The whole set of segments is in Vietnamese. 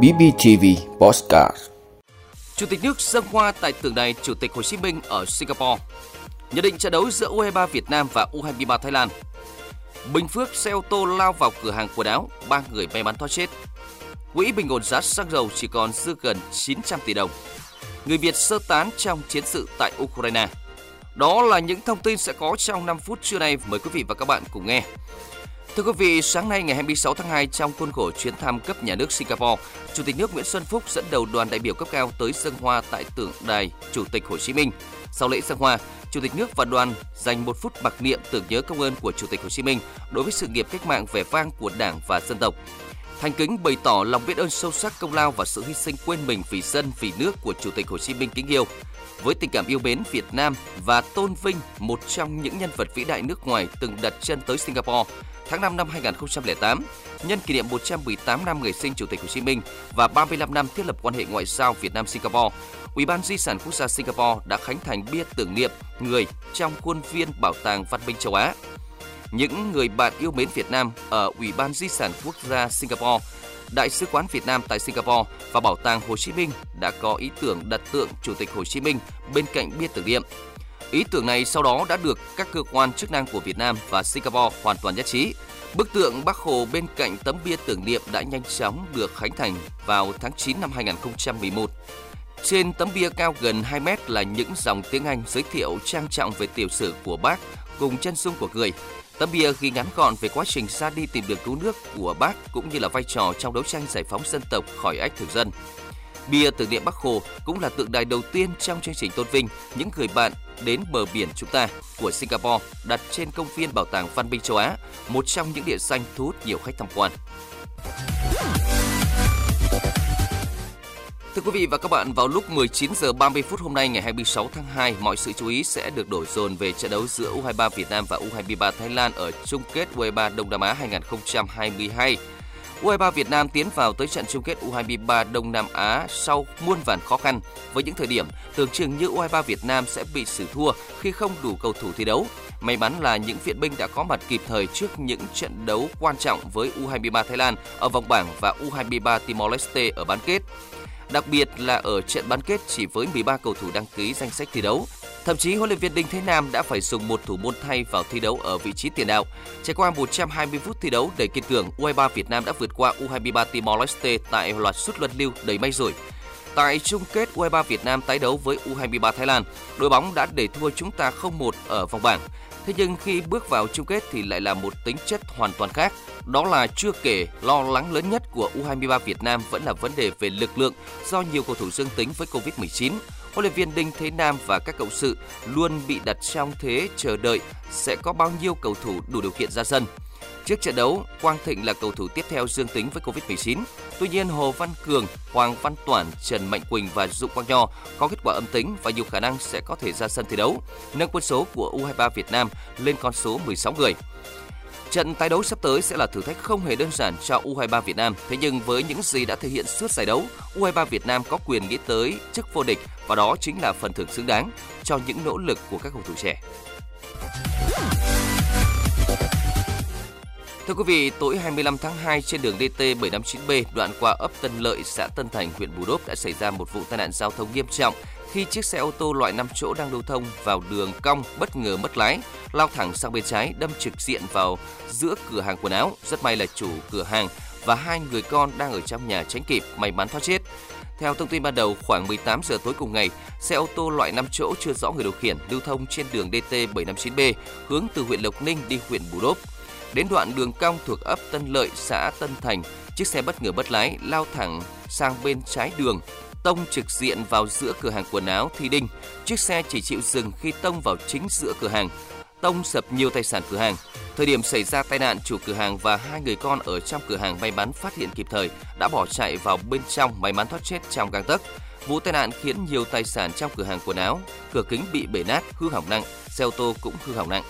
BBTV Postcard Chủ tịch nước dân hoa tại tượng đài Chủ tịch Hồ Chí Minh ở Singapore. Nhận định trận đấu giữa U23 Việt Nam và U23 Thái Lan. Bình Phước xe ô tô lao vào cửa hàng quần áo, ba người may mắn thoát chết. Quỹ bình ổn giá xăng dầu chỉ còn dư gần 900 tỷ đồng. Người Việt sơ tán trong chiến sự tại Ukraine. Đó là những thông tin sẽ có trong 5 phút trưa nay. Mời quý vị và các bạn cùng nghe. Thưa quý vị, sáng nay ngày 26 tháng 2 trong khuôn khổ chuyến thăm cấp nhà nước Singapore, Chủ tịch nước Nguyễn Xuân Phúc dẫn đầu đoàn đại biểu cấp cao tới dân hoa tại tượng đài Chủ tịch Hồ Chí Minh. Sau lễ dân hoa, Chủ tịch nước và đoàn dành một phút mặc niệm tưởng nhớ công ơn của Chủ tịch Hồ Chí Minh đối với sự nghiệp cách mạng vẻ vang của Đảng và dân tộc. Thành kính bày tỏ lòng biết ơn sâu sắc công lao và sự hy sinh quên mình vì dân vì nước của Chủ tịch Hồ Chí Minh kính yêu. Với tình cảm yêu mến Việt Nam và tôn vinh một trong những nhân vật vĩ đại nước ngoài từng đặt chân tới Singapore, tháng 5 năm 2008, nhân kỷ niệm 118 năm ngày sinh Chủ tịch Hồ Chí Minh và 35 năm thiết lập quan hệ ngoại giao Việt Nam Singapore, Ủy ban Di sản Quốc gia Singapore đã khánh thành bia tưởng niệm người trong khuôn viên Bảo tàng Văn minh châu Á. Những người bạn yêu mến Việt Nam ở Ủy ban Di sản Quốc gia Singapore Đại sứ quán Việt Nam tại Singapore và Bảo tàng Hồ Chí Minh đã có ý tưởng đặt tượng Chủ tịch Hồ Chí Minh bên cạnh bia tưởng niệm. Ý tưởng này sau đó đã được các cơ quan chức năng của Việt Nam và Singapore hoàn toàn nhất trí. Bức tượng Bác Hồ bên cạnh tấm bia tưởng niệm đã nhanh chóng được khánh thành vào tháng 9 năm 2011. Trên tấm bia cao gần 2 mét là những dòng tiếng Anh giới thiệu trang trọng về tiểu sử của bác cùng chân dung của người. Tấm bia ghi ngắn gọn về quá trình ra đi tìm đường cứu nước của bác cũng như là vai trò trong đấu tranh giải phóng dân tộc khỏi ách thực dân. Bia tưởng niệm Bắc Hồ cũng là tượng đài đầu tiên trong chương trình tôn vinh những người bạn đến bờ biển chúng ta của Singapore đặt trên công viên Bảo tàng Văn minh châu Á, một trong những địa danh thu hút nhiều khách tham quan. Thưa quý vị và các bạn, vào lúc 19 giờ 30 phút hôm nay ngày 26 tháng 2, mọi sự chú ý sẽ được đổ dồn về trận đấu giữa U23 Việt Nam và U23 Thái Lan ở chung kết U23 Đông Nam Á 2022. U23 Việt Nam tiến vào tới trận chung kết U23 Đông Nam Á sau muôn vàn khó khăn với những thời điểm, tưởng chừng như U23 Việt Nam sẽ bị xử thua khi không đủ cầu thủ thi đấu. May mắn là những viện binh đã có mặt kịp thời trước những trận đấu quan trọng với U23 Thái Lan ở vòng bảng và U23 Timor Leste ở bán kết. Đặc biệt là ở trận bán kết chỉ với 13 cầu thủ đăng ký danh sách thi đấu. Thậm chí huấn luyện viên Đinh Thế Nam đã phải dùng một thủ môn thay vào thi đấu ở vị trí tiền đạo. Trải qua 120 phút thi đấu đầy kiên cường, U23 Việt Nam đã vượt qua U23 Timor Leste tại loạt sút luân lưu đầy may rủi. Tại chung kết U23 Việt Nam tái đấu với U23 Thái Lan, đội bóng đã để thua chúng ta 0-1 ở vòng bảng. Thế nhưng khi bước vào chung kết thì lại là một tính chất hoàn toàn khác. Đó là chưa kể lo lắng lớn nhất của U23 Việt Nam vẫn là vấn đề về lực lượng do nhiều cầu thủ dương tính với Covid-19. Huấn luyện viên Đinh Thế Nam và các cộng sự luôn bị đặt trong thế chờ đợi sẽ có bao nhiêu cầu thủ đủ điều kiện ra sân. Trước trận đấu, Quang Thịnh là cầu thủ tiếp theo dương tính với Covid-19. Tuy nhiên, Hồ Văn Cường, Hoàng Văn Toản, Trần Mạnh Quỳnh và Dũng Quang Nho có kết quả âm tính và nhiều khả năng sẽ có thể ra sân thi đấu, nâng quân số của U23 Việt Nam lên con số 16 người. Trận tái đấu sắp tới sẽ là thử thách không hề đơn giản cho U23 Việt Nam. Thế nhưng với những gì đã thể hiện suốt giải đấu, U23 Việt Nam có quyền nghĩ tới chức vô địch và đó chính là phần thưởng xứng đáng cho những nỗ lực của các cầu thủ trẻ. Thưa quý vị, tối 25 tháng 2 trên đường DT 759B đoạn qua ấp Tân Lợi, xã Tân Thành, huyện Bù Đốp đã xảy ra một vụ tai nạn giao thông nghiêm trọng khi chiếc xe ô tô loại 5 chỗ đang lưu thông vào đường cong bất ngờ mất lái, lao thẳng sang bên trái đâm trực diện vào giữa cửa hàng quần áo. Rất may là chủ cửa hàng và hai người con đang ở trong nhà tránh kịp, may mắn thoát chết. Theo thông tin ban đầu, khoảng 18 giờ tối cùng ngày, xe ô tô loại 5 chỗ chưa rõ người điều khiển lưu thông trên đường DT 759B hướng từ huyện Lộc Ninh đi huyện Bù Đốp. Đến đoạn đường cong thuộc ấp Tân Lợi, xã Tân Thành, chiếc xe bất ngờ mất lái lao thẳng sang bên trái đường, tông trực diện vào giữa cửa hàng quần áo Thi Đinh. Chiếc xe chỉ chịu dừng khi tông vào chính giữa cửa hàng, tông sập nhiều tài sản cửa hàng. Thời điểm xảy ra tai nạn, chủ cửa hàng và hai người con ở trong cửa hàng may mắn phát hiện kịp thời, đã bỏ chạy vào bên trong may mắn thoát chết trong gang tấc. Vụ tai nạn khiến nhiều tài sản trong cửa hàng quần áo, cửa kính bị bể nát, hư hỏng nặng, xe ô tô cũng hư hỏng nặng.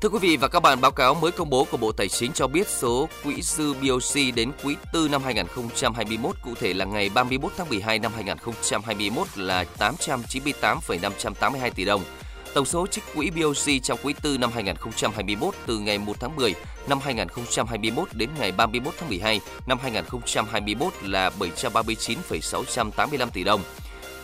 Thưa quý vị và các bạn, báo cáo mới công bố của Bộ Tài chính cho biết số quỹ dư BOC đến quý 4 năm 2021, cụ thể là ngày 31 tháng 12 năm 2021 là 898,582 tỷ đồng. Tổng số trích quỹ BOC trong quý 4 năm 2021 từ ngày 1 tháng 10 năm 2021 đến ngày 31 tháng 12 năm 2021 là 739,685 tỷ đồng.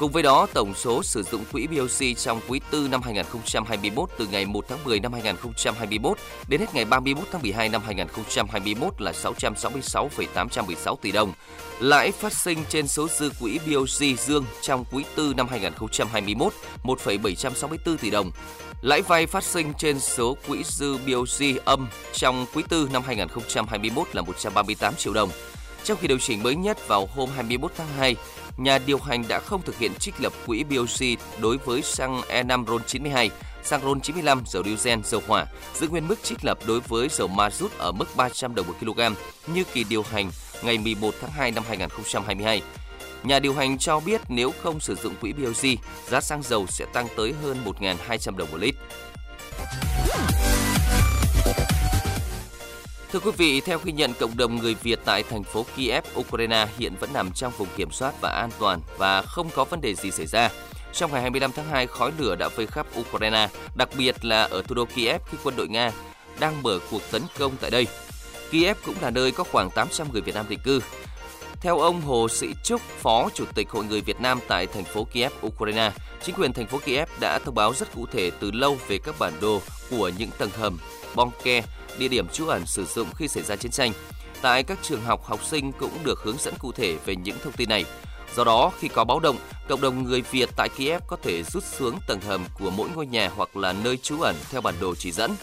Cùng với đó, tổng số sử dụng quỹ BOC trong quý 4 năm 2021 từ ngày 1 tháng 10 năm 2021 đến hết ngày 31 tháng 12 năm 2021 là 666,816 tỷ đồng. Lãi phát sinh trên số dư quỹ BOC dương trong quý 4 năm 2021 1,764 tỷ đồng. Lãi vay phát sinh trên số quỹ dư BOC âm trong quý 4 năm 2021 là 138 triệu đồng. Trong khi điều chỉnh mới nhất vào hôm 21 tháng 2, nhà điều hành đã không thực hiện trích lập quỹ BOC đối với xăng E5 RON92, xăng RON95, dầu diesel, dầu hỏa, giữ nguyên mức trích lập đối với dầu ma rút ở mức 300 đồng một kg như kỳ điều hành ngày 11 tháng 2 năm 2022. Nhà điều hành cho biết nếu không sử dụng quỹ BOC, giá xăng dầu sẽ tăng tới hơn 1.200 đồng một lít. Thưa quý vị, theo ghi nhận, cộng đồng người Việt tại thành phố Kiev, Ukraine hiện vẫn nằm trong vùng kiểm soát và an toàn và không có vấn đề gì xảy ra. Trong ngày 25 tháng 2, khói lửa đã vây khắp Ukraine, đặc biệt là ở thủ đô Kiev khi quân đội Nga đang mở cuộc tấn công tại đây. Kiev cũng là nơi có khoảng 800 người Việt Nam định cư. Theo ông Hồ Sĩ Trúc, Phó Chủ tịch Hội người Việt Nam tại thành phố Kiev, Ukraine, chính quyền thành phố Kiev đã thông báo rất cụ thể từ lâu về các bản đồ của những tầng hầm, bom ke, địa điểm trú ẩn sử dụng khi xảy ra chiến tranh. Tại các trường học, học sinh cũng được hướng dẫn cụ thể về những thông tin này. Do đó, khi có báo động, cộng đồng người Việt tại Kiev có thể rút xuống tầng hầm của mỗi ngôi nhà hoặc là nơi trú ẩn theo bản đồ chỉ dẫn.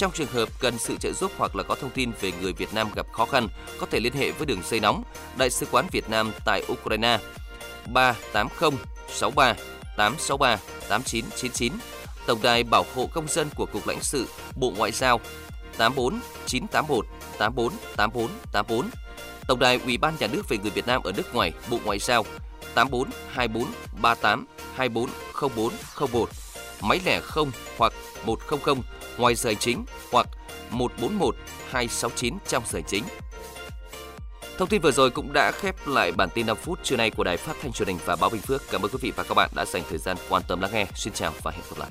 Trong trường hợp cần sự trợ giúp hoặc là có thông tin về người Việt Nam gặp khó khăn, có thể liên hệ với đường dây nóng Đại sứ quán Việt Nam tại Ukraine. 380 63 863 8999, Tổng đài Bảo hộ Công dân của Cục lãnh sự Bộ Ngoại giao 84 981 84 84 84, Tổng đài Ủy ban Nhà nước về người Việt Nam ở nước ngoài Bộ Ngoại giao 84 24 38 24 04 01, máy lẻ 0 hoặc 100 ngoài giờ chính hoặc 141 269 trong giờ chính. Thông tin vừa rồi cũng đã khép lại bản tin 5 phút trưa nay của Đài Phát thanh Truyền hình và Báo Bình Phước. Cảm ơn quý vị và các bạn đã dành thời gian quan tâm lắng nghe. Xin chào và hẹn gặp lại.